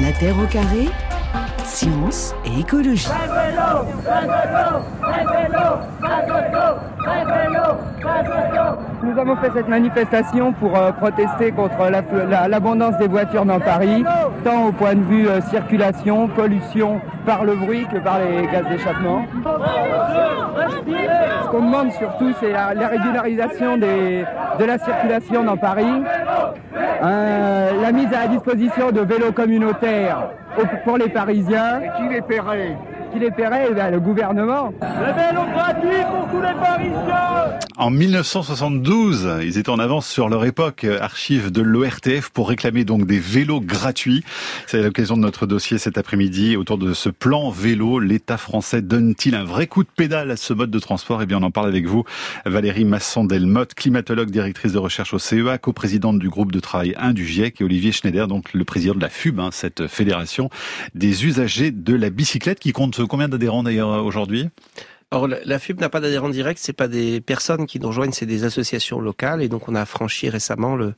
La Terre au carré, science et écologie. Nous avons fait cette manifestation pour euh, protester contre la- l'abondance des voitures dans Paris, tant au point de vue euh, circulation, pollution par le bruit que par les gaz d'échappement. Ce qu'on demande surtout, c'est la, la régularisation de la circulation dans Paris, euh, la mise à disposition de vélos communautaires au- pour les Parisiens. qui les paierait? Qui les paierait Eh bien, Le gouvernement. En 1972, ils étaient en avance sur leur époque, euh, archive de l'ORTF, pour réclamer donc des vélos gratuits. C'est l'occasion de notre dossier cet après-midi. Autour de ce plan vélo, l'État français donne-t-il un vrai coup de pédale à ce mode de transport? Eh bien, on en parle avec vous, Valérie Masson-Delmotte, climatologue, directrice de recherche au CEA, coprésidente du groupe de travail 1 du GIEC, et Olivier Schneider, donc le président de la FUB, hein, cette fédération des usagers de la bicyclette, qui compte combien d'adhérents d'ailleurs aujourd'hui? Or, la la FUB n'a pas d'adhérents directs, c'est pas des personnes qui nous rejoignent, c'est des associations locales. Et donc, on a franchi récemment le,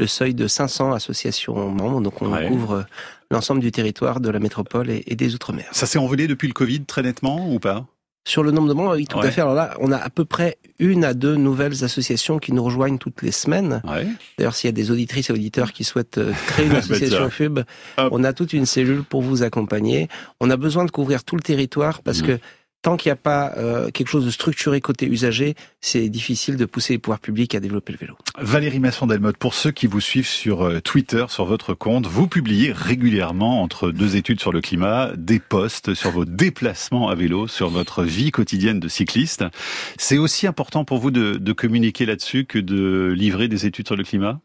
le seuil de 500 associations membres. Donc, on Ouais. couvre l'ensemble du territoire de la métropole et, et des Outre-mer. Ça s'est envolé depuis le Covid très nettement ou pas? Sur le nombre de membres, oui, tout Ouais. à fait. Alors là, on a à peu près une à deux nouvelles associations qui nous rejoignent toutes les semaines. Ouais. D'ailleurs, s'il y a des auditrices et auditeurs qui souhaitent euh, créer une Bah, association. FUB, Hop. on a toute une cellule pour vous accompagner. On a besoin de couvrir tout le territoire parce Mhm. que tant qu'il n'y a pas euh, quelque chose de structuré côté usager, c'est difficile de pousser les pouvoirs publics à développer le vélo. Valérie Masson-Delmotte, pour ceux qui vous suivent sur euh, Twitter, sur votre compte, vous publiez régulièrement, entre deux études sur le climat, des posts sur vos déplacements à vélo, sur votre vie quotidienne de cycliste. C'est aussi important pour vous de, de communiquer là-dessus que de livrer des études sur le climat?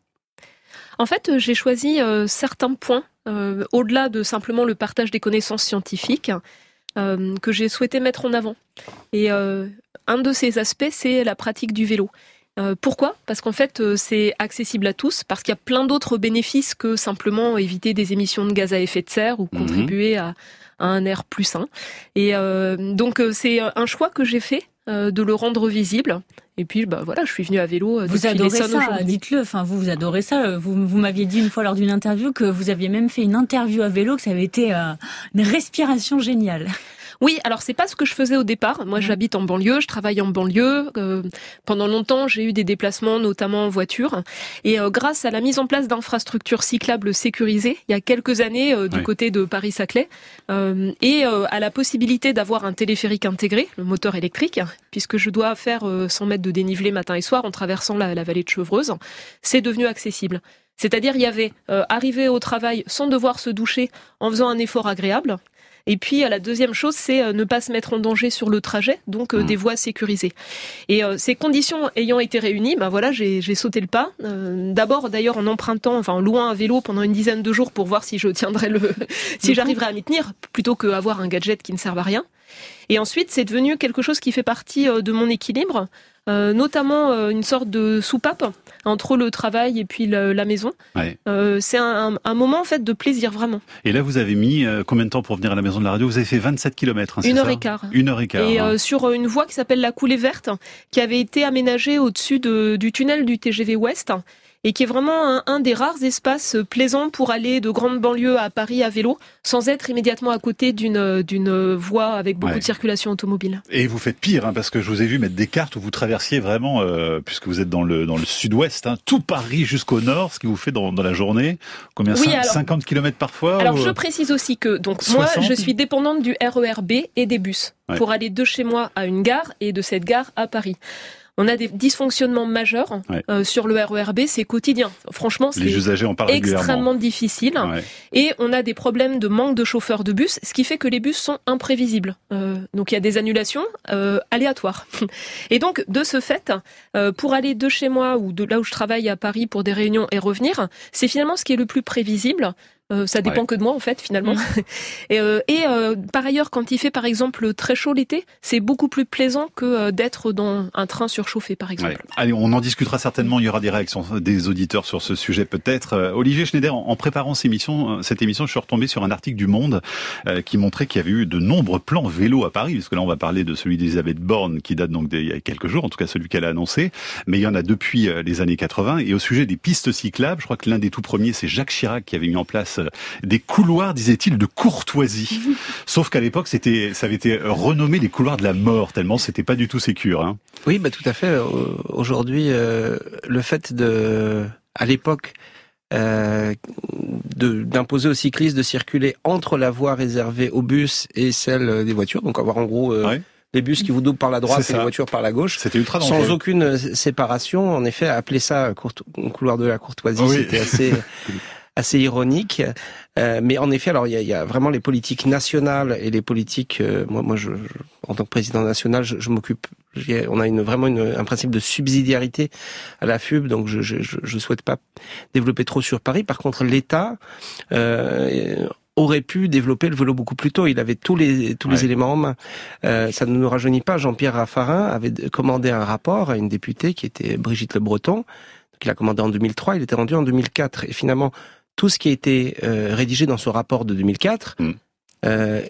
En fait, euh, j'ai choisi euh, certains points, euh, au-delà de simplement le partage des connaissances scientifiques, euh, que j'ai souhaité mettre en avant. Et euh, un de ces aspects, c'est la pratique du vélo. Euh, pourquoi? Parce qu'en fait, euh, c'est accessible à tous, parce qu'il y a plein d'autres bénéfices que simplement éviter des émissions de gaz à effet de serre ou Mhm. contribuer à, à un air plus sain. Et euh, donc, c'est un choix que j'ai fait euh, de le rendre visible. Et puis, bah voilà, je suis venue à vélo. euh, Vous adorez ça, dites-le. Enfin, vous, vous adorez ça. Vous, vous m'aviez dit une fois lors d'une interview que vous aviez même fait une interview à vélo, que ça avait été euh, une respiration géniale. Oui, alors c'est pas ce que je faisais au départ. Moi, j'habite en banlieue, je travaille en banlieue. Euh, pendant longtemps, j'ai eu des déplacements, notamment en voiture. Et euh, grâce à la mise en place d'infrastructures cyclables sécurisées, il y a quelques années, euh, du côté de Paris-Saclay, et à la possibilité d'avoir un téléphérique intégré, le moteur électrique, puisque je dois faire euh, 100 mètres de dénivelé matin et soir en traversant la, la vallée de Chevreuse, c'est devenu accessible. C'est-à-dire, il y avait euh, arriver au travail sans devoir se doucher, en faisant un effort agréable. Et puis euh, la deuxième chose, c'est euh, ne pas se mettre en danger sur le trajet, donc euh, Mm. des voies sécurisées. Et ces conditions ayant été réunies, ben voilà, j'ai sauté le pas. D'abord, d'ailleurs, en empruntant, enfin en louant un vélo pendant une dizaine de jours pour voir si je tiendrais le, si j'arriverais à m'y tenir, plutôt qu'avoir un gadget qui ne serve à rien. Et ensuite, c'est devenu quelque chose qui fait partie de mon équilibre, notamment une sorte de soupape entre le travail et puis la maison. Ouais. Euh, c'est un, un- un moment en fait de plaisir vraiment. Et là, vous avez mis euh, combien de temps pour venir à la maison de la radio? Vous avez fait 27 km, hein, Une heure ça? et quart. Une heure et quart. Et hein. euh, sur une voie qui s'appelle la coulée verte, qui avait été aménagée au-dessus de- du tunnel du TGV Ouest, et qui est vraiment un, un des rares espaces plaisants pour aller de grande banlieue à Paris à vélo, sans être immédiatement à côté d'une d'une voie avec beaucoup Ouais. de circulation automobile. Et vous faites pire, hein, parce que je vous ai vu mettre des cartes où vous traversiez vraiment, euh, puisque vous êtes dans le dans le sud-ouest, hein, tout Paris jusqu'au nord, ce qui vous fait dans, dans la journée combien Oui, cin- alors- 50 km parfois Alors ou- je précise aussi que donc moi 60? je suis dépendante du RERB et des bus Ouais. pour aller de chez moi à une gare et de cette gare à Paris. On a des dysfonctionnements majeurs Ouais. euh, sur le RERB, c'est quotidien. Franchement, c'est extrêmement difficile. Ouais. Et on a des problèmes de manque de chauffeurs de bus, ce qui fait que les bus sont imprévisibles. Euh, donc il y a des annulations euh, aléatoires. Et donc de ce fait, euh, pour aller de chez moi ou de là où je travaille à Paris pour des réunions et revenir, c'est finalement ce qui est le plus prévisible. Euh, ça dépend Ouais. que de moi en fait finalement. et euh, et euh, par ailleurs, quand il fait par exemple très chaud l'été, c'est beaucoup plus plaisant que d'être dans un train surchauffé par exemple. Ouais. Allez, on en discutera certainement. Il y aura des réactions des auditeurs sur ce sujet peut-être. Olivier Schneider, en préparant cette émission, cette émission, je suis retombé sur un article du Monde qui montrait qu'il y avait eu de nombreux plans vélo à Paris. Parce que là, on va parler de celui d'Elisabeth Borne qui date donc d'il y a quelques jours, en tout cas celui qu'elle a annoncé. Mais il y en a depuis les années 80. Et au sujet des pistes cyclables, je crois que l'un des tout premiers, c'est Jacques Chirac qui avait mis en place place des couloirs, disait-il, de courtoisie. Sauf qu'à l'époque, c'était, ça avait été renommé les couloirs de la mort, tellement c'était pas du tout sécure. Hein. Oui, bah tout à fait. Aujourd'hui, le fait de, à l'époque, euh, d'imposer aux cyclistes de circuler entre la voie réservée aux bus et celle des voitures. Donc avoir en gros euh, les bus qui vous doublent par la droite et les voitures par la gauche. C'était ultra Sans aucune euh, séparation. En effet, appeler ça couloir de la courtoisie, c'était assez assez ironique. Euh, mais en effet, alors il y a, y a, vraiment les politiques nationales et les politiques. Euh, moi, moi, je, en tant que président national, je, je m'occupe. On a une, vraiment une, un principe de subsidiarité à la FUB, donc je ne souhaite pas développer trop sur Paris. Par contre, l'État euh, aurait pu développer le vélo beaucoup plus tôt. Il avait tous les tous les éléments en main. Euh, ça ne nous rajeunit pas. Jean-Pierre Raffarin avait commandé un rapport à une députée qui était Brigitte Le Breton. qu'il a commandé en 2003. Il était rendu en 2004. Et finalement, tout ce qui a été euh, rédigé dans ce rapport de 2004 mm. euh,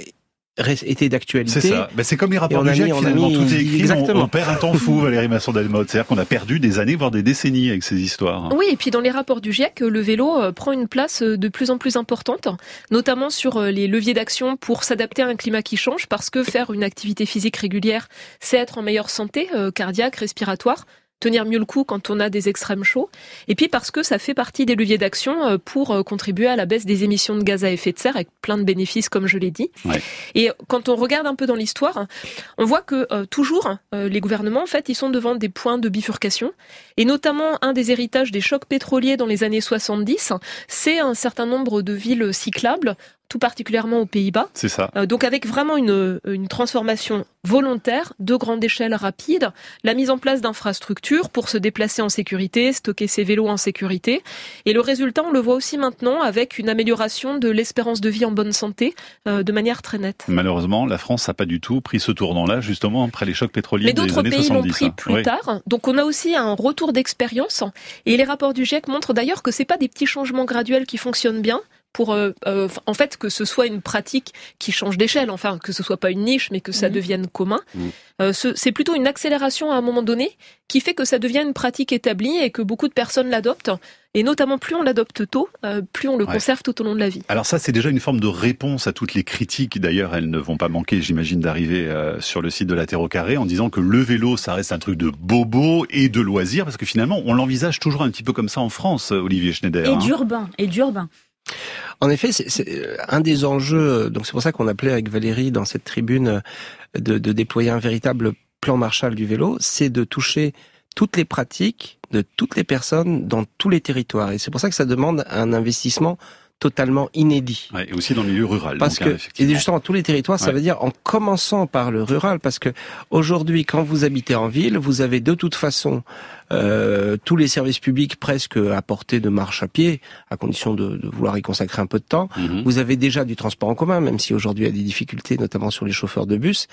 était d'actualité. C'est ça. Ben, c'est comme les rapports du GIEC, finalement. tout est écrit, Exactement. On, perd un temps fou, Valérie Masson-Delmotte. C'est-à-dire qu'on a perdu des années, voire des décennies avec ces histoires. Oui, et puis dans les rapports du GIEC, le vélo euh, prend une place euh, de plus en plus importante, notamment sur les leviers d'action pour s'adapter à un climat qui change, parce que faire une activité physique régulière, c'est être en meilleure santé, cardiaque, respiratoire, tenir mieux le coup quand on a des extrêmes chauds, et puis parce que ça fait partie des leviers d'action euh, pour euh, contribuer à la baisse des émissions de gaz à effet de serre, avec plein de bénéfices, comme je l'ai dit. Et quand on regarde un peu dans l'histoire, on voit que euh, toujours, les gouvernements, en fait, ils sont devant des points de bifurcation, et notamment un des héritages des chocs pétroliers dans les années 70, c'est un certain nombre de villes cyclables tout particulièrement aux Pays-Bas. C'est ça. Euh, donc avec vraiment une, une transformation volontaire, de grande échelle rapide, la mise en place d'infrastructures pour se déplacer en sécurité, stocker ses vélos en sécurité. Et le résultat, on le voit aussi maintenant avec une amélioration de l'espérance de vie en bonne santé euh, de manière très nette. Malheureusement, la France n'a pas du tout pris ce tournant-là, justement, après les chocs pétroliers des années 70. Mais d'autres pays l'ont pris plus tard. Donc on a aussi un retour d'expérience. Et les rapports du GIEC montrent d'ailleurs que c'est pas des petits changements graduels qui fonctionnent bien pour euh, euh, en fait que ce soit une pratique qui change d'échelle, enfin que ce soit pas une niche, mais que ça mhm. devienne commun. Mhm. Euh, c'est plutôt une accélération à un moment donné qui fait que ça devient une pratique établie et que beaucoup de personnes l'adoptent. Et notamment, plus on l'adopte tôt, plus on le conserve tout au long de la vie. Alors ça, c'est déjà une forme de réponse à toutes les critiques. D'ailleurs, elles ne vont pas manquer, j'imagine, d'arriver sur le site de la Terre au Carré en disant que le vélo, ça reste un truc de bobo et de loisir, parce que finalement, on l'envisage toujours un petit peu comme ça en France, Olivier Schneider. Et hein. d'urbain, et d'urbain. En effet, c'est euh, un des enjeux. Donc c'est pour ça qu'on appelait avec Valérie dans cette tribune euh, de, de déployer un véritable plan Marshall du vélo, c'est de toucher toutes les pratiques de toutes les personnes dans tous les territoires. Et c'est pour ça que ça demande un investissement totalement inédit. Ouais, et aussi dans le milieu rural. Parce que, et justement, tous les territoires, ça veut dire en commençant par le rural, parce que aujourd'hui, quand vous habitez en ville, vous avez de toute façon euh, tous les services publics presque à portée de marche à pied, à condition de, de vouloir y consacrer un peu de temps. Mhm. Vous avez déjà du transport en commun, même si aujourd'hui il y a des difficultés, notamment sur les chauffeurs de bus.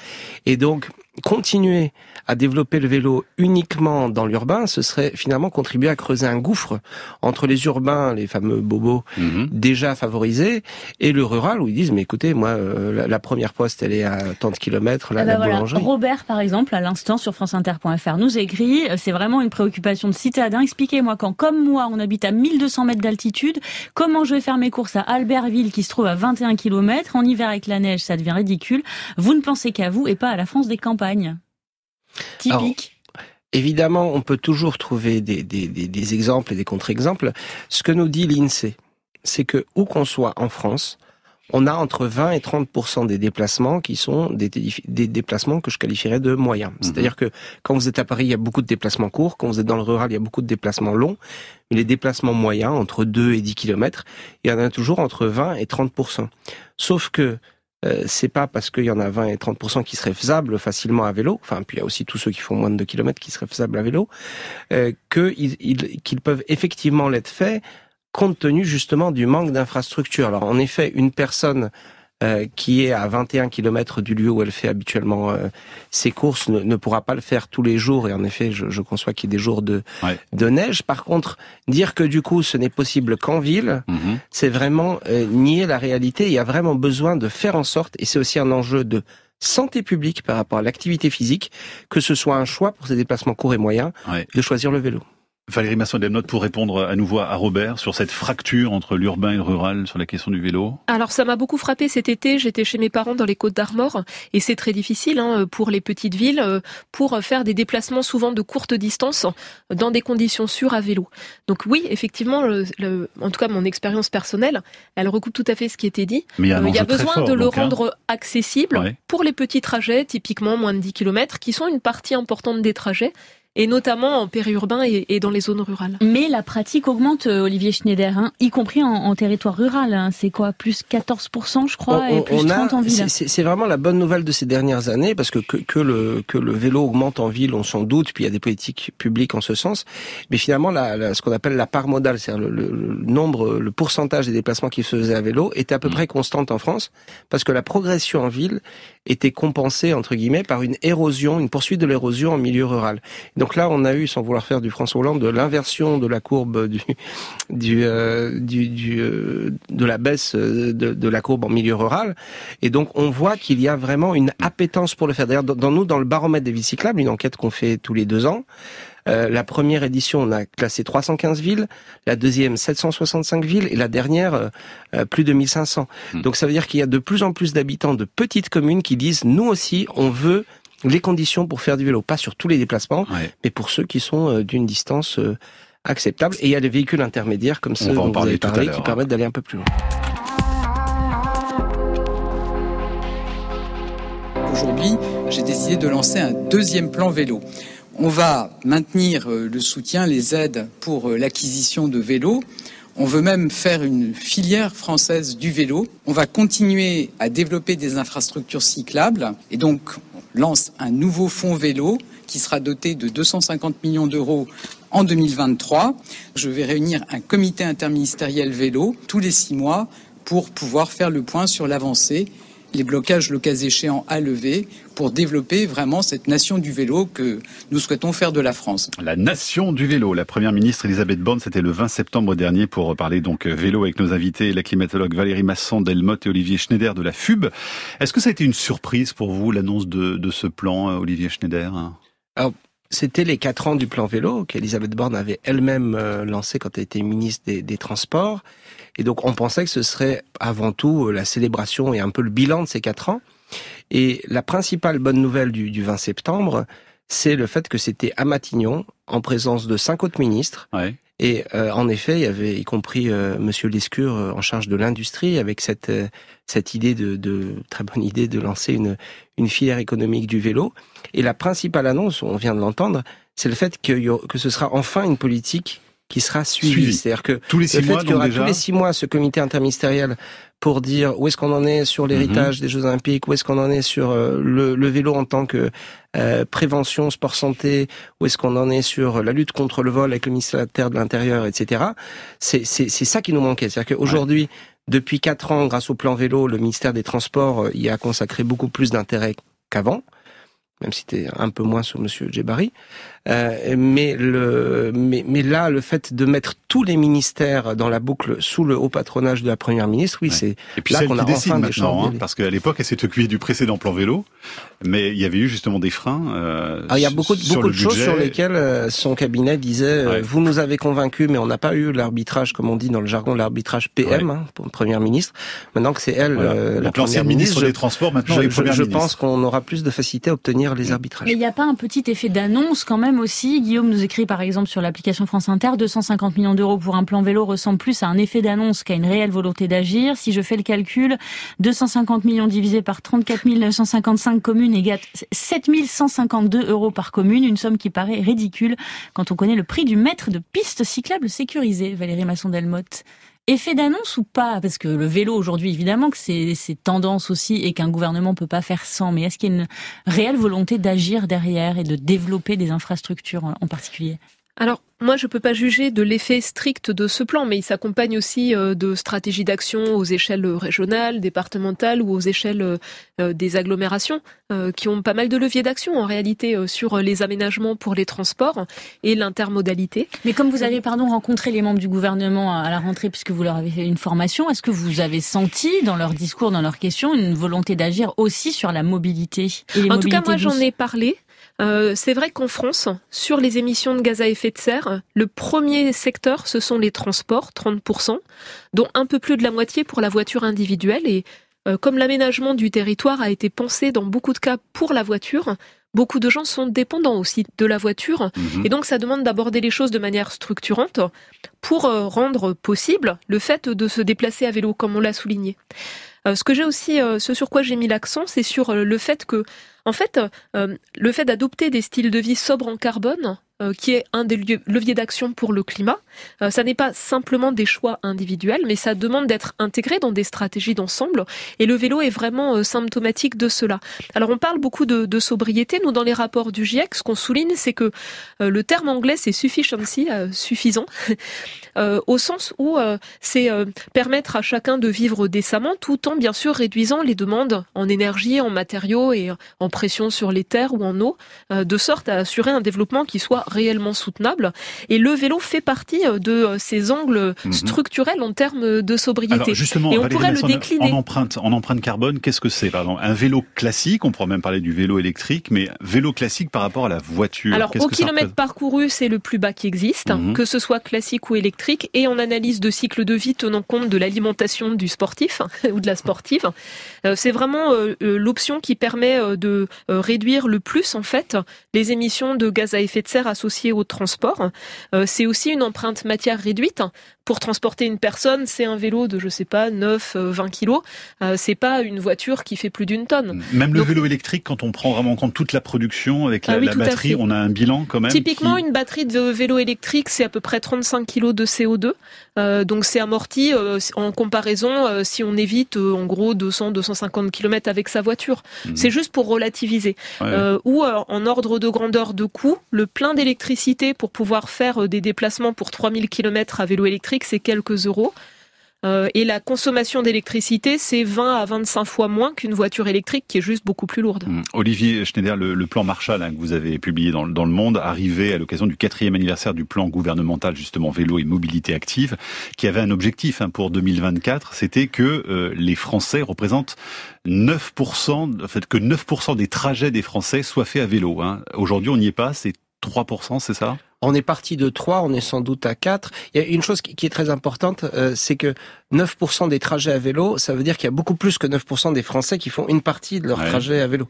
Et donc, continuer à développer le vélo uniquement dans l'urbain, ce serait finalement contribuer à creuser un gouffre entre les urbains, les fameux bobos mhm. déjà favorisés, et le rural où ils disent mais écoutez, moi euh, la, première poste elle est à tant de kilomètres, là, ah bah la Robert par exemple à l'instant sur franceinter.fr nous écrit c'est vraiment une préoccupation de citadin. Expliquez-moi quand comme moi on habite à 1200 mètres d'altitude, comment je vais faire mes courses à Albertville qui se trouve à 21 km en hiver avec la neige ça devient ridicule. Vous ne pensez qu'à vous et pas à la France des campagnes. Typique. évidemment, on peut toujours trouver des, exemples et des contre-exemples. Ce que nous dit l'INSEE, c'est que où qu'on soit en France, on a entre 20 et 30% des déplacements qui sont des, déplacements que je qualifierais de moyens. Mhm. C'est-à-dire que quand vous êtes à Paris, il y a beaucoup de déplacements courts. Quand vous êtes dans le rural, il y a beaucoup de déplacements longs. Mais les déplacements moyens, entre 2 et 10 km, il y en a toujours entre 20 et 30% Sauf que euh, c'est pas parce qu'il y en a 20 et 30 qui seraient faisables facilement à vélo, enfin puis il y a aussi tous ceux qui font moins de 2 km qui seraient faisables à vélo, euh, qu'ils peuvent effectivement l'être faits compte tenu justement du manque d'infrastructures. Alors en effet, une personne euh, qui est à 21 km du lieu où elle fait habituellement euh, ses courses ne, pourra pas le faire tous les jours. Et en effet, je, je conçois qu'il y ait des jours de, de neige. Par contre, dire que du coup ce n'est possible qu'en ville, mhm. c'est vraiment euh, nier la réalité. Il y a vraiment besoin de faire en sorte, et c'est aussi un enjeu de santé publique par rapport à l'activité physique, que ce soit un choix pour ces déplacements courts et moyens, de choisir le vélo. Valérie Masson-Delmotte pour répondre à nouveau à Robert sur cette fracture entre l'urbain et le rural sur la question du vélo. Alors ça m'a beaucoup frappé cet été. J'étais chez mes parents dans les Côtes d'Armor et c'est très difficile hein, pour les petites villes euh, pour faire des déplacements souvent de courte distance dans des conditions sûres à vélo. Donc oui, effectivement, en tout cas mon expérience personnelle, elle recoupe tout à fait ce qui était dit. Mais il y a, euh, besoin de le hein. rendre accessible pour les petits trajets, typiquement moins de 10 km, qui sont une partie importante des trajets et notamment en périurbain et, dans les zones rurales. Mais la pratique augmente, euh, Olivier Schneider, hein, y compris en, territoire rural. Hein. C'est quoi Plus 14%, je crois, et plus 30 en ville. C'est vraiment la bonne nouvelle de ces dernières années, parce que, que, le, que le vélo augmente en ville, on s'en doute, puis il y a des politiques publiques en ce sens. Mais finalement, la, ce qu'on appelle la part modale, c'est-à-dire le, nombre, le pourcentage des déplacements qui se faisaient à vélo, était à peu mmh. près constante en France, parce que la progression en ville était compensée, entre guillemets, par une érosion, une poursuite de l'érosion en milieu rural. Donc là, on a eu, sans vouloir faire du François Hollande, de l'inversion de la courbe du, du, euh, du, du euh, de la baisse de, de, la courbe en milieu rural. Et donc, on voit qu'il y a vraiment une appétence pour le faire. D'ailleurs, dans nous, dans le baromètre des villes cyclables, une enquête qu'on fait tous les deux ans, euh, la première édition, on a classé 315 villes, la deuxième 765 villes et la dernière euh, euh, plus de 1500. Hmm. Donc ça veut dire qu'il y a de plus en plus d'habitants de petites communes qui disent nous aussi on veut les conditions pour faire du vélo, pas sur tous les déplacements, mais pour ceux qui sont d'une distance acceptable. Et il y a des véhicules intermédiaires comme ceux dont vous avez parlé qui permettent d'aller un peu plus loin. Aujourd'hui, j'ai décidé de lancer un deuxième plan vélo. On va maintenir euh, le soutien, les aides pour euh, l'acquisition de vélos. On veut même faire une filière française du vélo. On va continuer à développer des infrastructures cyclables et donc on lance un nouveau fonds vélo qui sera doté de 250 millions d'euros en 2023. Je vais réunir un comité interministériel vélo tous les six mois pour pouvoir faire le point sur l'avancée les blocages, le cas échéant, à lever pour développer vraiment cette nation du vélo que nous souhaitons faire de la France. La nation du vélo. La première ministre Elisabeth Borne, c'était le 20 septembre dernier pour parler donc vélo avec nos invités, la climatologue Valérie Masson d'Elmotte et Olivier Schneider de la FUB. Est-ce que ça a été une surprise pour vous, l'annonce de, ce plan, euh, Olivier Schneider c'était les quatre ans du plan vélo qu'Elisabeth Borne avait elle-même euh, lancé quand elle était ministre des Transports. Et donc on pensait que ce serait avant tout euh, la célébration et un peu le bilan de ces quatre ans. Et la principale bonne nouvelle du, du 20 septembre, c'est le fait que c'était à Matignon, en présence de cinq autres ministres. Et euh, en effet, il y avait y compris euh, Monsieur Lescure euh, en charge de l'industrie, avec cette cette idée de, de, très bonne idée de lancer une une filière économique du vélo. Et la principale annonce, on vient de l'entendre, c'est le fait que que ce sera enfin une politique qui sera suivi. C'est-à-dire que tous les six le fait qu'il y aura tous les six mois ce comité interministériel pour dire où est-ce qu'on en est sur l'héritage mhm. des Jeux Olympiques, où est-ce qu'on en est sur euh, le, le, vélo en tant que euh, prévention, sport santé, où est-ce qu'on en est sur la lutte contre le vol avec le ministère de l'Intérieur, etc. C'est ça qui nous manquait. C'est-à-dire qu'aujourd'hui, depuis quatre ans, grâce au plan vélo, le ministère des Transports euh, y a consacré beaucoup plus d'intérêt qu'avant même si c'était un peu moins sous Monsieur Djebari. Euh, mais, le, mais, mais là, le fait de mettre tous les ministères dans la boucle sous le haut patronage de la première ministre, oui, c'est là qu'on a enfin des maintenant, hein, parce qu'à l'époque, elle s'est occupée du précédent plan vélo, mais il y avait eu justement des freins. Euh, il y a beaucoup, beaucoup de choses sur lesquelles euh, son cabinet disait euh, vous nous avez convaincus, mais on n'a pas eu l'arbitrage, comme on dit dans le jargon, l'arbitrage PM hein, pour première ministre. Maintenant que c'est elle, la première ministre des Transports, maintenant je, je, je pense qu'on aura plus de facilité à obtenir les arbitrages. Mais il n'y a pas un petit effet d'annonce quand même aussi. Guillaume nous écrit par exemple sur l'application France Inter, 250 millions d'euros pour un plan vélo ressemble plus à un effet d'annonce qu'à une réelle volonté d'agir. Si je fais le calcul, 250 millions divisé par 34 955 communes égale 7152 euros par commune, une somme qui paraît ridicule quand on connaît le prix du mètre de piste cyclable sécurisée. Valérie Masson-Delmotte. Effet d'annonce ou pas? Parce que le vélo aujourd'hui, évidemment que c'est tendance aussi et qu'un gouvernement peut pas faire sans. Mais est-ce qu'il y a une réelle volonté d'agir derrière et de développer des infrastructures en particulier? Alors, moi, je peux pas juger de l'effet strict de ce plan, mais il s'accompagne aussi euh, de stratégies d'action aux échelles régionales, départementales ou aux échelles euh, des agglomérations, euh, qui ont pas mal de leviers d'action en réalité sur les aménagements pour les transports et l'intermodalité. Mais comme vous avez, pardon, rencontré les membres du gouvernement à la rentrée, puisque vous leur avez fait une formation, est-ce que vous avez senti dans leur discours, dans leurs questions, une volonté d'agir aussi sur la mobilité En tout cas, moi, j'en ai parlé. Euh, c'est vrai qu'en France, sur les émissions de gaz à effet de serre, le premier secteur, ce sont les transports, 30%, dont un peu plus de la moitié pour la voiture individuelle. Et euh, comme l'aménagement du territoire a été pensé dans beaucoup de cas pour la voiture, beaucoup de gens sont dépendants aussi de la voiture. Mhm. Et donc ça demande d'aborder les choses de manière structurante pour euh, rendre possible le fait de se déplacer à vélo, comme on l'a souligné. Euh, ce que j'ai aussi, euh, ce sur quoi j'ai mis l'accent, c'est sur euh, le fait que, en fait, euh, le fait d'adopter des styles de vie sobres en carbone, euh, qui est un des leviers d'action pour le climat, euh, ça n'est pas simplement des choix individuels, mais ça demande d'être intégré dans des stratégies d'ensemble. Et le vélo est vraiment euh, symptomatique de cela. Alors on parle beaucoup de, de sobriété. Nous, dans les rapports du GIEC, ce qu'on souligne, c'est que euh, le terme anglais, c'est sufficiency, euh, suffisant, euh, au sens où euh, c'est euh, permettre à chacun de vivre décemment, tout en bien sûr réduisant les demandes en énergie, en matériaux et en pression sur les terres ou en eau, euh, de sorte à assurer un développement qui soit réellement soutenable. Et le vélo fait partie euh, de euh, ces angles Mhm. structurels en termes de sobriété. Alors justement, Et on Valérie pourrait le décliner. En empreinte, en empreinte carbone, qu'est-ce que c'est Pardon, un vélo classique, on pourrait même parler du vélo électrique, mais vélo classique par rapport à la voiture. Alors, au kilomètre parcouru, c'est le plus bas qui existe, Mhm. que ce soit classique ou électrique, et en analyse de cycle de vie tenant compte de l'alimentation du sportif ou de la sportive. C'est vraiment l'option qui permet euh, euh, réduire le plus, en fait, les émissions de gaz à effet de serre associées au transport. Euh, c'est aussi une empreinte matière réduite. Pour transporter une personne, c'est un vélo de, je sais pas, 9, euh, 20 kilos. Euh, c'est pas une voiture qui fait plus d'une tonne. Même le vélo électrique, quand on prend vraiment en compte toute la production avec la, Ah oui, la batterie, on a un bilan quand même. Typiquement, qui- une batterie de vélo électrique, c'est à peu près 35 kg de CO2. Euh, donc c'est amorti euh, en comparaison euh, si on évite euh, en gros 200-250 km avec sa voiture. Mhm. C'est juste pour relativiser. Ouais, ouais. Euh, ou euh, en ordre de grandeur de coût, le plein d'électricité pour pouvoir faire euh, des déplacements pour 3000 km à vélo électrique, c'est quelques euros. Euh, et la consommation d'électricité, c'est 20 à 25 fois moins qu'une voiture électrique qui est juste beaucoup plus lourde. Hum. Olivier Schneider, le, plan Marshall hein, que vous avez publié dans le Monde, arrivé à l'occasion du quatrième anniversaire du plan gouvernemental justement vélo et mobilité active, qui avait un objectif hein, pour 2024, c'était que euh, les Français représentent 9%, en fait que 9% des trajets des Français soient faits à vélo. Hein. Aujourd'hui, on n'y est pas, c'est 3%, c'est ça? On est parti de 3, on est sans doute à 4. Il y a une chose qui est très importante, euh, c'est que 9% des trajets à vélo, ça veut dire qu'il y a beaucoup plus que 9% des Français qui font une partie de leur Ouais. trajet à vélo.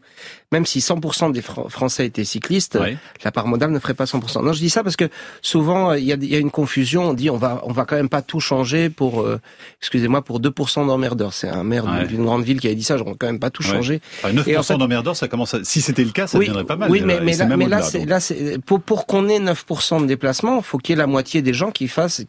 Même si 100% des Fran- Français étaient cyclistes, Ouais. la part modale ne ferait pas 100%. Non, je dis ça parce que souvent euh, il y a, il y a une confusion. On dit on va on va quand même pas tout changer pour euh, excusez-moi pour 2% d'emmerdeurs. C'est un maire Ouais. d'une grande ville qui avait dit ça. On va quand même pas tout changer. Enfin, 9% Et en fait- d'emmerdeurs, ça commence à... Si c'était le cas, ça oui, deviendrait pas mal. Oui, déjà, mais, mais là, mais là, donc. là, pour qu'on ait 9% de déplacements, faut qu'il y ait la moitié des gens qui fassent,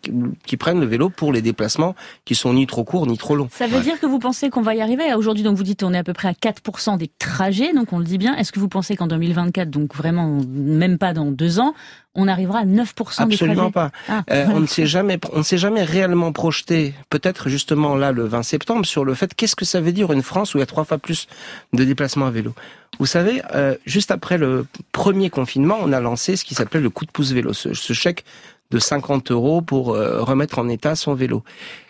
qui, prennent le vélo pour les déplacements qui sont ni trop courts ni trop longs. Ça veut Ouais. dire que vous pensez qu'on va y arriver? Aujourd'hui, donc vous dites on est à peu près à 4% des trajets, donc on le dit bien. Est-ce que vous pensez qu'en 2024, donc vraiment même pas dans deux ans, on arrivera à 9% des Absolument trajets? pas. Ah, Euh, on ne s'est jamais, on ne s'est jamais réellement projeté, peut-être justement là le 20 septembre, sur le fait qu'est-ce que ça veut dire une France où il y a trois fois plus de déplacements à vélo? Vous savez, euh, juste après le premier confinement, on a lancé ce qui s'appelait le coup de pouce vélo, ce, chèque de 50 euros pour euh, remettre en état son vélo.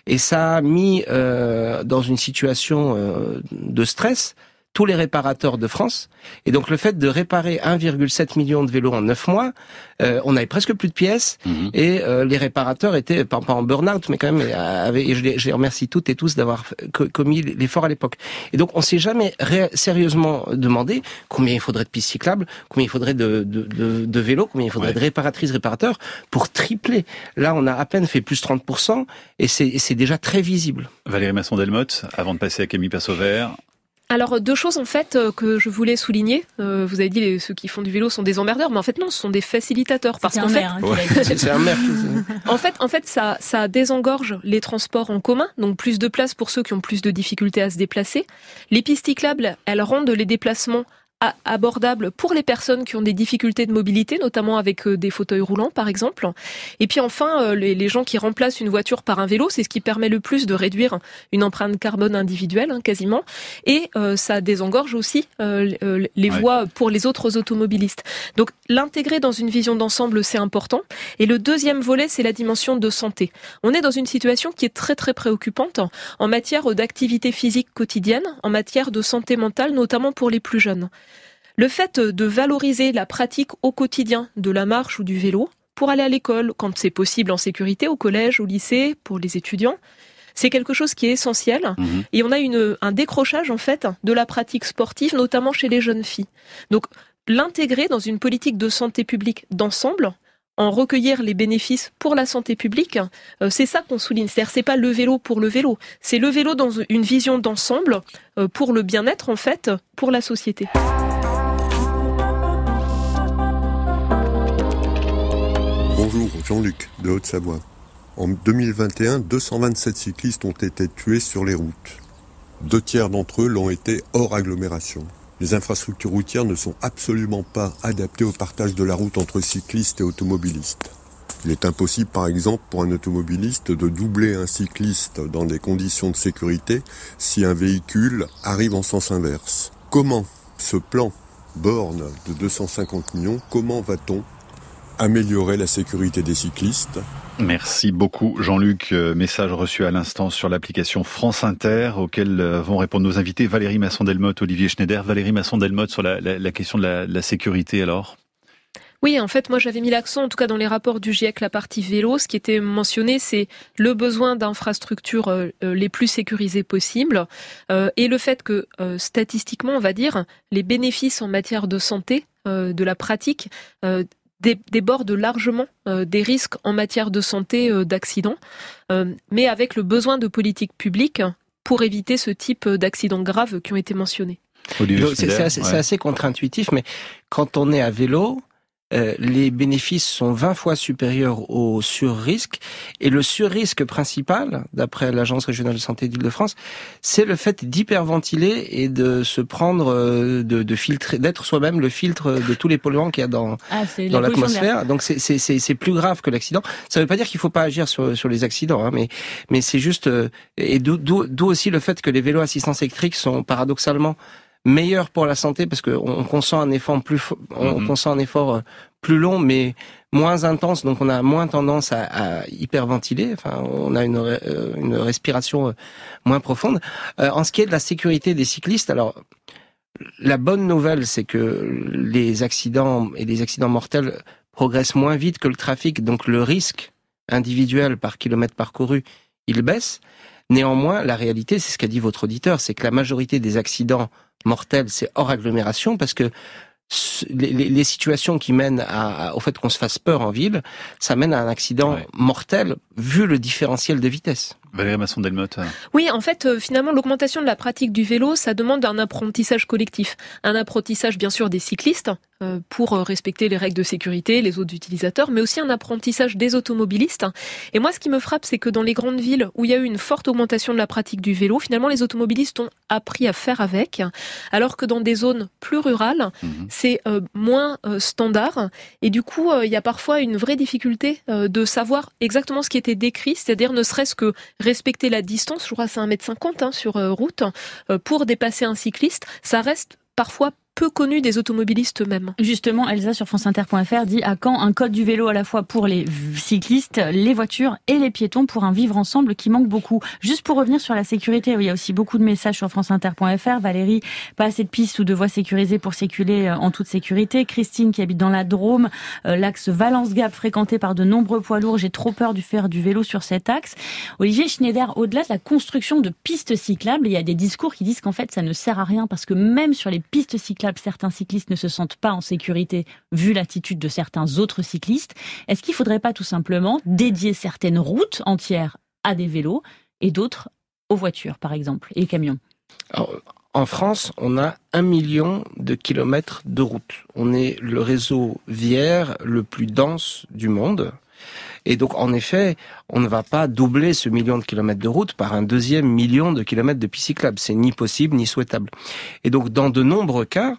Et ça a mis euh, dans une situation euh, de stress tous les réparateurs de France. Et donc le fait de réparer 1,7 million de vélos en 9 mois, euh, on avait presque plus de pièces Mhm. et euh, les réparateurs étaient pas, pas en burn-out, mais quand même, euh, avaient, et je, les, je les remercie toutes et tous d'avoir co- commis l'effort à l'époque. Et donc on s'est jamais sérieusement demandé combien il faudrait de pistes cyclables, combien il faudrait de, de, de, de vélos, combien il faudrait Ouais. de réparatrices, réparateurs pour tripler. Là, on a à peine fait plus 30% et c'est déjà très visible. Valérie Masson-Delmotte, avant de passer à Camille Passovert, Alors deux choses en fait euh, que je voulais souligner. Euh, vous avez dit les, ceux qui font du vélo sont des emmerdeurs, mais en fait non, ce sont des facilitateurs parce qu'en fait, hein. C'est un maire. en fait, en fait, ça, ça désengorge les transports en commun, donc plus de place pour ceux qui ont plus de difficultés à se déplacer. Les pistes cyclables, elles rendent les déplacements a- abordables pour les personnes qui ont des difficultés de mobilité, notamment avec euh, des fauteuils roulants par exemple. Et puis enfin, euh, les, gens qui remplacent une voiture par un vélo, c'est ce qui permet le plus de réduire une empreinte carbone individuelle, hein, quasiment. Et euh, ça désengorge aussi les Ouais. voies pour les autres automobilistes. Donc l'intégrer dans une vision d'ensemble, c'est important. Et le deuxième volet, c'est la dimension de santé. On est dans une situation qui est très très préoccupante en matière d'activité physique quotidienne, en matière de santé mentale, notamment pour les plus jeunes. Le fait de valoriser la pratique au quotidien de la marche ou du vélo pour aller à l'école quand c'est possible en sécurité, au collège, au lycée, pour les étudiants, c'est quelque chose qui est essentiel. Mhm. Et on a une, un décrochage en fait de la pratique sportive, notamment chez les jeunes filles. Donc l'intégrer dans une politique de santé publique d'ensemble, en recueillir les bénéfices pour la santé publique, euh, c'est ça qu'on souligne. C'est-à-dire c'est pas le vélo pour le vélo, c'est le vélo dans une vision d'ensemble euh, pour le bien-être en fait, pour la société. Bonjour, Jean-Luc de Haute-Savoie. En 2021, 227 cyclistes ont été tués sur les routes. Deux tiers d'entre eux l'ont été hors agglomération. Les infrastructures routières ne sont absolument pas adaptées au partage de la route entre cyclistes et automobilistes. Il est impossible, par exemple, pour un automobiliste de doubler un cycliste dans des conditions de sécurité si un véhicule arrive en sens inverse. Comment ce plan borne de 250 millions, comment va-t-on améliorer la sécurité des cyclistes Merci beaucoup Jean-Luc. Euh, Message reçu à l'instant sur l'application France Inter auquel euh, vont répondre nos invités Valérie Masson-Delmotte, Olivier Schneider. Valérie Masson-Delmotte sur la, la, la question de la, la sécurité alors? Oui, en fait, moi j'avais mis l'accent, en tout cas dans les rapports du GIEC, la partie vélo. Ce qui était mentionné, c'est le besoin d'infrastructures euh, les plus sécurisées possibles euh, et le fait que euh, statistiquement, on va dire, les bénéfices en matière de santé euh, de la pratique dé- débordent largement euh, des risques en matière de santé euh, d'accidents, euh, mais avec le besoin de politiques publiques pour éviter ce type d'accidents graves qui ont été mentionnés. Assez, ouais. c'est assez contre-intuitif, mais quand on est à vélo, euh, les bénéfices sont 20 fois supérieurs au sur-risque. Et le sur-risque principal, d'après l'Agence régionale de santé d'Île-de-France, c'est le fait d'hyperventiler et de se prendre, euh, de, de filtrer, d'être soi-même le filtre de tous les polluants qu'il y a dans, Ah, dans l'atmosphère. Donc c'est plus grave que l'accident. Ça ne veut pas dire qu'il faut pas agir sur sur les accidents, hein, mais mais c'est juste euh, et d'où aussi le fait que les vélos assistance électrique sont paradoxalement meilleurs pour la santé parce qu'on on consent un effort plus on Mhm. consent un effort euh, plus long mais moins intense donc on a moins tendance à, à hyperventiler enfin on a une euh, une respiration euh, moins profonde Euh, en ce qui est de la sécurité des cyclistes alors la bonne nouvelle, c'est que les accidents et les accidents mortels progressent moins vite que le trafic, donc le risque individuel par kilomètre parcouru, il baisse. Néanmoins, la réalité, c'est ce qu'a dit votre auditeur, c'est que la majorité des accidents mortels, c'est hors agglomération, parce que les, les- les situations qui mènent à- au fait qu'on se fasse peur en ville, ça mène à un accident Ouais. mortel vu le différentiel de vitesse. Valérie Masson-Delmotte. Oui, en fait, euh, finalement, l'augmentation de la pratique du vélo, ça demande un apprentissage collectif. Un apprentissage, bien sûr, des cyclistes euh, pour euh, respecter les règles de sécurité, les autres utilisateurs, mais aussi un apprentissage des automobilistes. Et moi, ce qui me frappe, c'est que dans les grandes villes où il y a eu une forte augmentation de la pratique du vélo, finalement, les automobilistes ont appris à faire avec, alors que dans des zones plus rurales, Mhm. c'est euh, moins euh, standard. Et du coup, euh, il y a parfois une vraie difficulté de savoir exactement ce qui était décrit, c'est-à-dire ne serait-ce que respecter la distance, je crois que c'est 1m50 hein, sur euh, route, euh, pour dépasser un cycliste, ça reste parfois peu connu des automobilistes eux-mêmes. Justement, Elsa sur franceinter.fr dit à quand un code du vélo à la fois pour les cyclistes, les voitures et les piétons pour un vivre ensemble qui manque beaucoup. Juste pour revenir sur la sécurité, il y a aussi beaucoup de messages sur franceinter.fr. Valérie, pas assez de pistes ou de voies sécurisées pour circuler euh, en toute sécurité. Christine qui habite dans la Drôme, euh, l'axe Valence-Gap fréquenté par de nombreux poids lourds. J'ai trop peur de faire du vélo sur cet axe. Olivier Schneider, au-delà de la construction de pistes cyclables, il y a des discours qui disent qu'en fait ça ne sert à rien parce que même sur les pistes cyclables, certains cyclistes ne se sentent pas en sécurité vu l'attitude de certains autres cyclistes. Est-ce qu'il faudrait pas tout simplement dédier certaines routes entières à des vélos et d'autres aux voitures, par exemple, et camions? En France, on a un million de kilomètres de route. On est le réseau viaire le plus dense du monde. Et donc, en effet, on ne va pas doubler ce million de kilomètres de route par un deuxième million de kilomètres de pistes cyclables. C'est ni possible ni souhaitable. Et donc, dans de nombreux cas,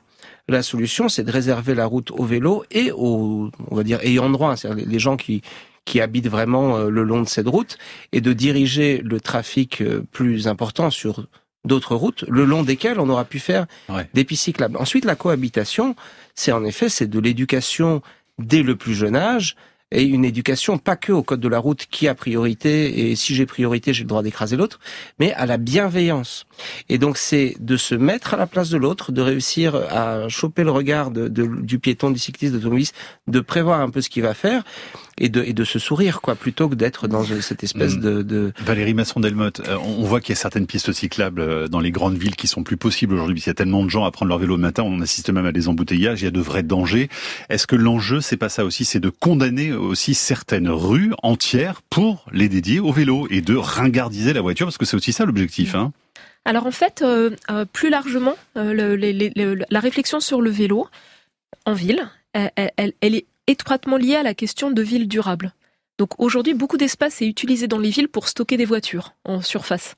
la solution, c'est de réserver la route aux vélos et aux, on va dire, ayants droit, hein, c'est-à-dire les gens qui qui habitent vraiment euh, le long de cette route et de diriger le trafic euh, plus important sur d'autres routes, le long desquelles on aura pu faire Ouais. des pistes cyclables. Ensuite, la cohabitation, c'est en effet, c'est de l'éducation dès le plus jeune âge et une éducation pas que au code de la route qui a priorité et si j'ai priorité j'ai le droit d'écraser l'autre, mais à la bienveillance. Et donc c'est de se mettre à la place de l'autre, de réussir à choper le regard de, du piéton, du cycliste, de l'automobiliste, de prévoir un peu ce qu'il va faire et de, et de se sourire, quoi, plutôt que d'être dans cette espèce mm. de, de... Valérie Masson-Delmotte, euh, on voit qu'il y a certaines pistes cyclables euh, dans les grandes villes qui sont plus possibles aujourd'hui. Il y a tellement de gens à prendre leur vélo le matin, on assiste même à des embouteillages, il y a de vrais dangers. Est-ce que l'enjeu, c'est pas ça aussi, c'est de condamner aussi certaines rues entières pour les dédier au vélo et de ringardiser la voiture, parce que c'est aussi ça l'objectif, hein alors en fait, euh, plus largement, la réflexion sur le vélo en ville, elle, est étroitement lié à la question de ville durable. Donc aujourd'hui, beaucoup d'espace est utilisé dans les villes pour stocker des voitures en surface.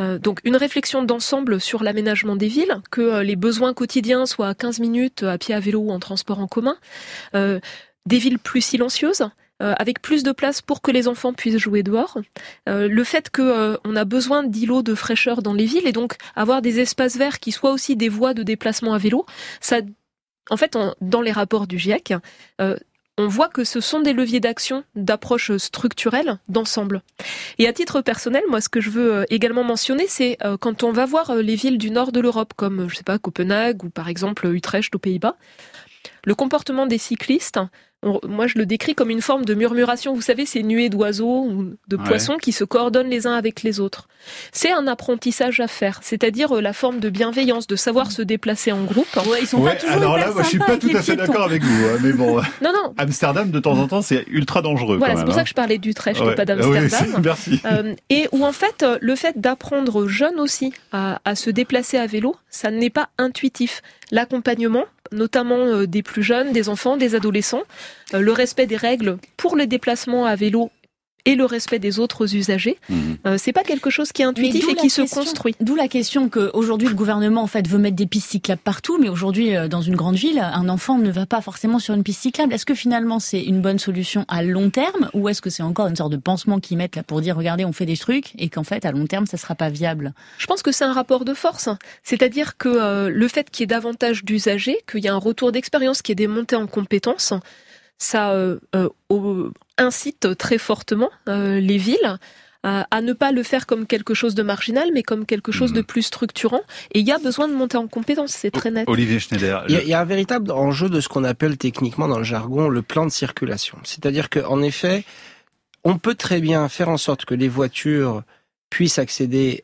Euh, donc une réflexion d'ensemble sur l'aménagement des villes, que euh, les besoins quotidiens soient à 15 minutes à pied à vélo ou en transport en commun, euh, des villes plus silencieuses, avec plus de place pour que les enfants puissent jouer dehors, le fait que on a besoin d'îlots de fraîcheur dans les villes et donc avoir des espaces verts qui soient aussi des voies de déplacement à vélo, ça en fait, dans les rapports du GIEC, euh, on voit que ce sont des leviers d'action, d'approche structurelle, d'ensemble. Et à titre personnel, moi, ce que je veux euh, également mentionner, c'est euh, quand on va voir les villes du nord de l'Europe, comme, je sais pas, Copenhague ou par exemple Utrecht aux Pays-Bas, le comportement des cyclistes, moi je le décris comme une forme de murmuration. Vous savez, ces nuées d'oiseaux ou de poissons qui se coordonnent les uns avec les autres. C'est un apprentissage à faire, c'est-à-dire euh, la forme de bienveillance, de savoir se déplacer en groupe. Ouais, ils sont pas toujours alors là, moi, je suis pas tout à fait d'accord avec vous, hein, mais bon. Non, non. Amsterdam, de temps en temps, c'est ultra dangereux. Voilà, c'est pour ça hein. que je parlais d'Utrecht et pas d'Amsterdam. Oui, merci. Euh, et où en fait, euh, le fait d'apprendre jeune aussi à, à se déplacer à vélo, ça n'est pas intuitif. L'accompagnement, notamment des plus jeunes, des enfants, des adolescents, le respect des règles pour les déplacements à vélo et le respect des autres usagers. Mhm. Euh, c'est pas quelque chose qui est intuitif et qui se construit. D'où la question qu'aujourd'hui le gouvernement en fait veut mettre des pistes cyclables partout, mais aujourd'hui dans une grande ville, un enfant ne va pas forcément sur une piste cyclable. Est-ce que finalement c'est une bonne solution à long terme ou est-ce que c'est encore une sorte de pansement qu'ils mettent là pour dire regardez on fait des trucs et qu'en fait à long terme ça sera pas viable? Je pense que c'est un rapport de force, c'est-à-dire que le fait qu'il y ait davantage d'usagers, qu'il y ait un retour d'expérience, qu'il y ait des montées en compétences, ça euh, euh, incite très fortement euh, les villes à ne pas le faire comme quelque chose de marginal, mais comme quelque chose de mhm. plus structurant. Et il y a besoin de monter en compétence, c'est très net. Olivier Schneider. Il y, a, un véritable enjeu de ce qu'on appelle techniquement dans le jargon le plan de circulation. C'est-à-dire qu'en effet, on peut très bien faire en sorte que les voitures puissent accéder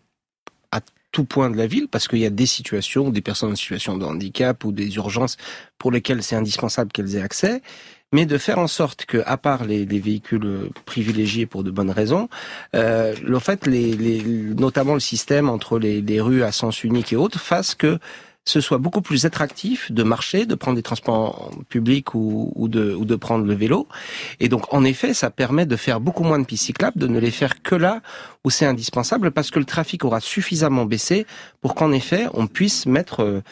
à tout point de la ville, parce qu'il y a des situations, des personnes en situation de handicap ou des urgences pour lesquelles c'est indispensable qu'elles aient accès mais de faire en sorte que, à part les, les véhicules privilégiés pour de bonnes raisons, euh, le fait, les, les, notamment le système entre les, les rues à sens unique et autres, fasse que ce soit beaucoup plus attractif de marcher, de prendre des transports publics ou, ou, de, ou de prendre le vélo. Et donc, en effet, ça permet de faire beaucoup moins de pistes cyclables, de ne les faire que là où c'est indispensable, parce que le trafic aura suffisamment baissé pour qu'en effet, on puisse mettre euh,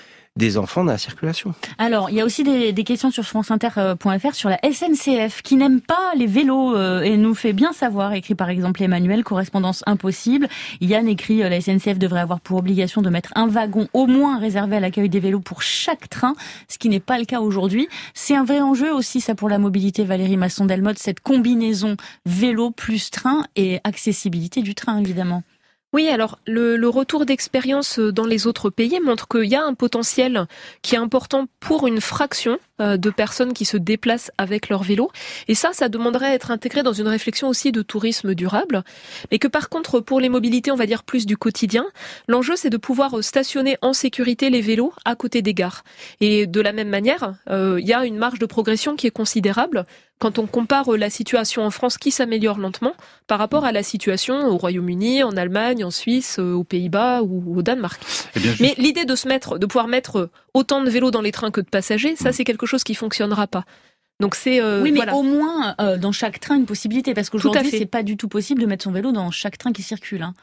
des enfants dans la circulation. Alors, il y a aussi des, questions sur franceinter.fr sur la SNCF qui n'aime pas les vélos euh, et nous fait bien savoir, écrit par exemple Emmanuel, correspondance impossible. Yann écrit, euh, la SNCF devrait avoir pour obligation de mettre un wagon au moins réservé à l'accueil des vélos pour chaque train, ce qui n'est pas le cas aujourd'hui. C'est un vrai enjeu aussi, ça, pour la mobilité, Valérie Masson-Delmotte, cette combinaison vélo plus train et accessibilité du train, évidemment. Oui, alors le, retour d'expérience euh, dans les autres pays montre qu'il y a un potentiel qui est important pour une fraction de personnes qui se déplacent avec leur vélo. Et ça, ça demanderait à être intégré dans une réflexion aussi de tourisme durable. Mais que par contre, pour les mobilités, on va dire plus du quotidien, l'enjeu c'est de pouvoir stationner en sécurité les vélos à côté des gares. Et de la même manière, euh, il y a une marge de progression qui est considérable quand on compare la situation en France qui s'améliore lentement par rapport à la situation au Royaume-Uni, en Allemagne, en Suisse, euh, aux Pays-Bas ou au Danemark. Eh Mais l'idée de se mettre, de pouvoir mettre autant de vélos dans les trains que de passagers, ça mm. c'est quelque chose qui fonctionnera pas. Donc c'est euh, oui, mais au moins euh, dans chaque train une possibilité parce qu'aujourd'hui c'est pas du tout possible de mettre son vélo dans chaque train qui circule. Hein.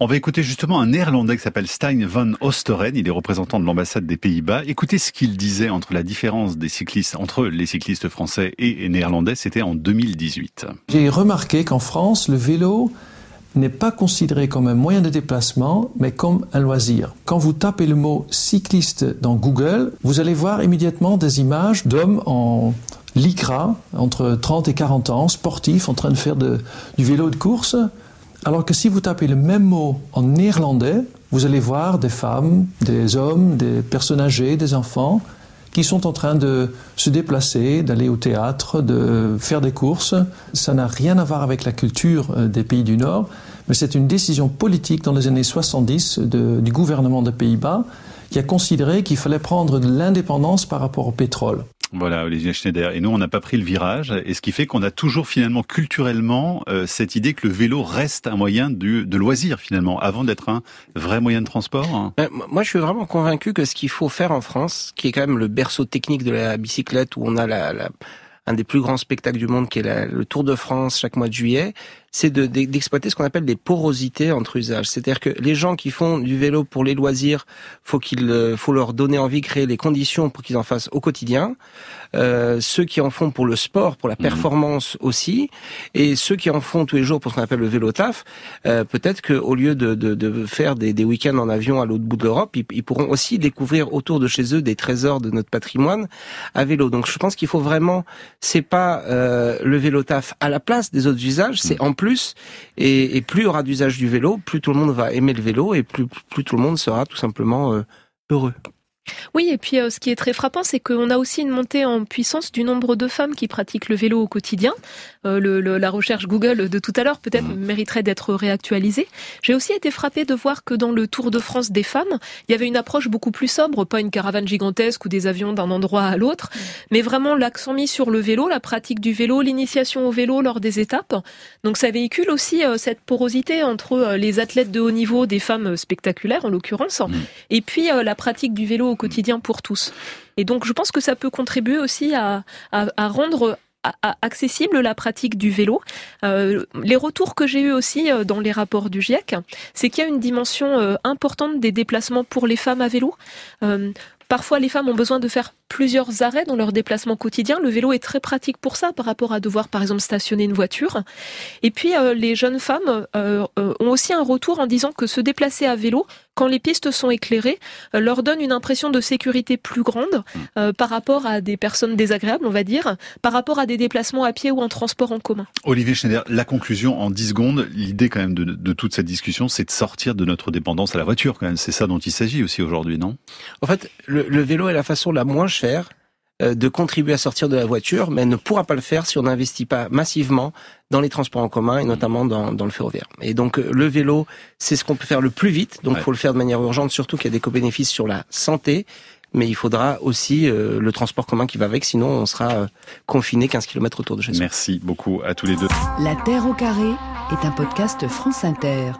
On va écouter justement un néerlandais qui s'appelle Stein van Osteren. Il est représentant de l'ambassade des Pays-Bas. Écoutez ce qu'il disait entre la différence des cyclistes, entre les cyclistes français et néerlandais. C'était en 2018. J'ai remarqué qu'en France, le vélo n'est pas considéré comme un moyen de déplacement, mais comme un loisir. Quand vous tapez le mot cycliste dans Google, vous allez voir immédiatement des images d'hommes en l'ICRA, entre 30 et 40 ans, sportifs, en train de faire du vélo de course. Alors que si vous tapez le même mot en néerlandais, vous allez voir des femmes, des hommes, des personnes âgées, des enfants qui sont en train de se déplacer, d'aller au théâtre, de faire des courses. Ça n'a rien à voir avec la culture euh, des pays du Nord, mais c'est une décision politique dans les années 70 du gouvernement des Pays-Bas qui a considéré qu'il fallait prendre de l'indépendance par rapport au pétrole. Voilà, Olivier Schneider. Et nous, on n'a pas pris le virage. Et ce qui fait qu'on a toujours finalement culturellement euh, cette idée que le vélo reste un moyen de, de loisir finalement, avant d'être un vrai moyen de transport. Euh, moi, je suis vraiment convaincu que ce qu'il faut faire en France, qui est quand même le berceau technique de la bicyclette, où on a la, la un des plus grands spectacles du monde, qui est le Tour de France chaque mois de juillet, c'est d'exploiter ce qu'on appelle des porosités entre usages. C'est-à-dire que les gens qui font du vélo pour les loisirs, faut qu'il euh, faut leur donner envie, créer les conditions pour qu'ils en fassent au quotidien. Euh, ceux qui en font pour le sport, pour la mhm. performance aussi, et ceux qui en font tous les jours pour ce qu'on appelle le vélo taf, euh, peut-être qu'au lieu de, de, de, faire des, des week-ends en avion à l'autre bout de l'Europe, ils, ils, pourront aussi découvrir autour de chez eux des trésors de notre patrimoine à vélo. Donc je pense qu'il faut vraiment, c'est pas euh, le vélo taf à la place des autres usages, c'est mhm. en plus Et, plus il y aura d'usage du vélo, plus tout le monde va aimer le vélo et plus, plus tout le monde sera tout simplement euh, heureux. Oui, et puis euh, ce qui est très frappant, c'est qu'on a aussi une montée en puissance du nombre de femmes qui pratiquent le vélo au quotidien. Euh, le, la recherche Google de tout à l'heure peut-être mmh. mériterait d'être réactualisée. J'ai aussi été frappée de voir que dans le Tour de France des femmes, il y avait une approche beaucoup plus sobre, pas une caravane gigantesque ou des avions d'un endroit à l'autre, mmh. mais vraiment l'accent mis sur le vélo, la pratique du vélo, l'initiation au vélo lors des étapes. Donc ça véhicule aussi euh, cette porosité entre les athlètes de haut niveau, des femmes spectaculaires en l'occurrence, mmh. et puis la pratique du vélo au quotidien pour tous. Et donc je pense que ça peut contribuer aussi à, rendre accessible la pratique du vélo. Euh, les retours que j'ai eus aussi euh, dans les rapports du GIEC, c'est qu'il y a une dimension euh, importante des déplacements pour les femmes à vélo. Parfois, les femmes ont besoin de faire plusieurs arrêts dans leur déplacement quotidien. Le vélo est très pratique pour ça, par rapport à devoir, par exemple, stationner une voiture. Et puis, les jeunes femmes ont aussi un retour en disant que se déplacer à vélo quand les pistes sont éclairées, euh, leur donne une impression de sécurité plus grande mm. euh, par rapport à des personnes désagréables, on va dire, par rapport à des déplacements à pied ou en transport en commun. Olivier Schneider, la conclusion en 10 secondes, l'idée quand même de, toute cette discussion, c'est de sortir de notre dépendance à la voiture quand même. C'est ça dont il s'agit aussi aujourd'hui, non? En fait, le vélo est la façon la moins chère de contribuer à sortir de la voiture, mais ne pourra pas le faire si on n'investit pas massivement dans les transports en commun et notamment dans, dans le ferroviaire. Et donc euh, le vélo, c'est ce qu'on peut faire le plus vite, donc il faut le faire de manière urgente, surtout qu'il y a des co-bénéfices sur la santé, mais il faudra aussi euh, le transport commun qui va avec, sinon on sera confiné 15 km autour de chez soi. Merci beaucoup à tous les deux. La Terre au carré est un podcast France Inter.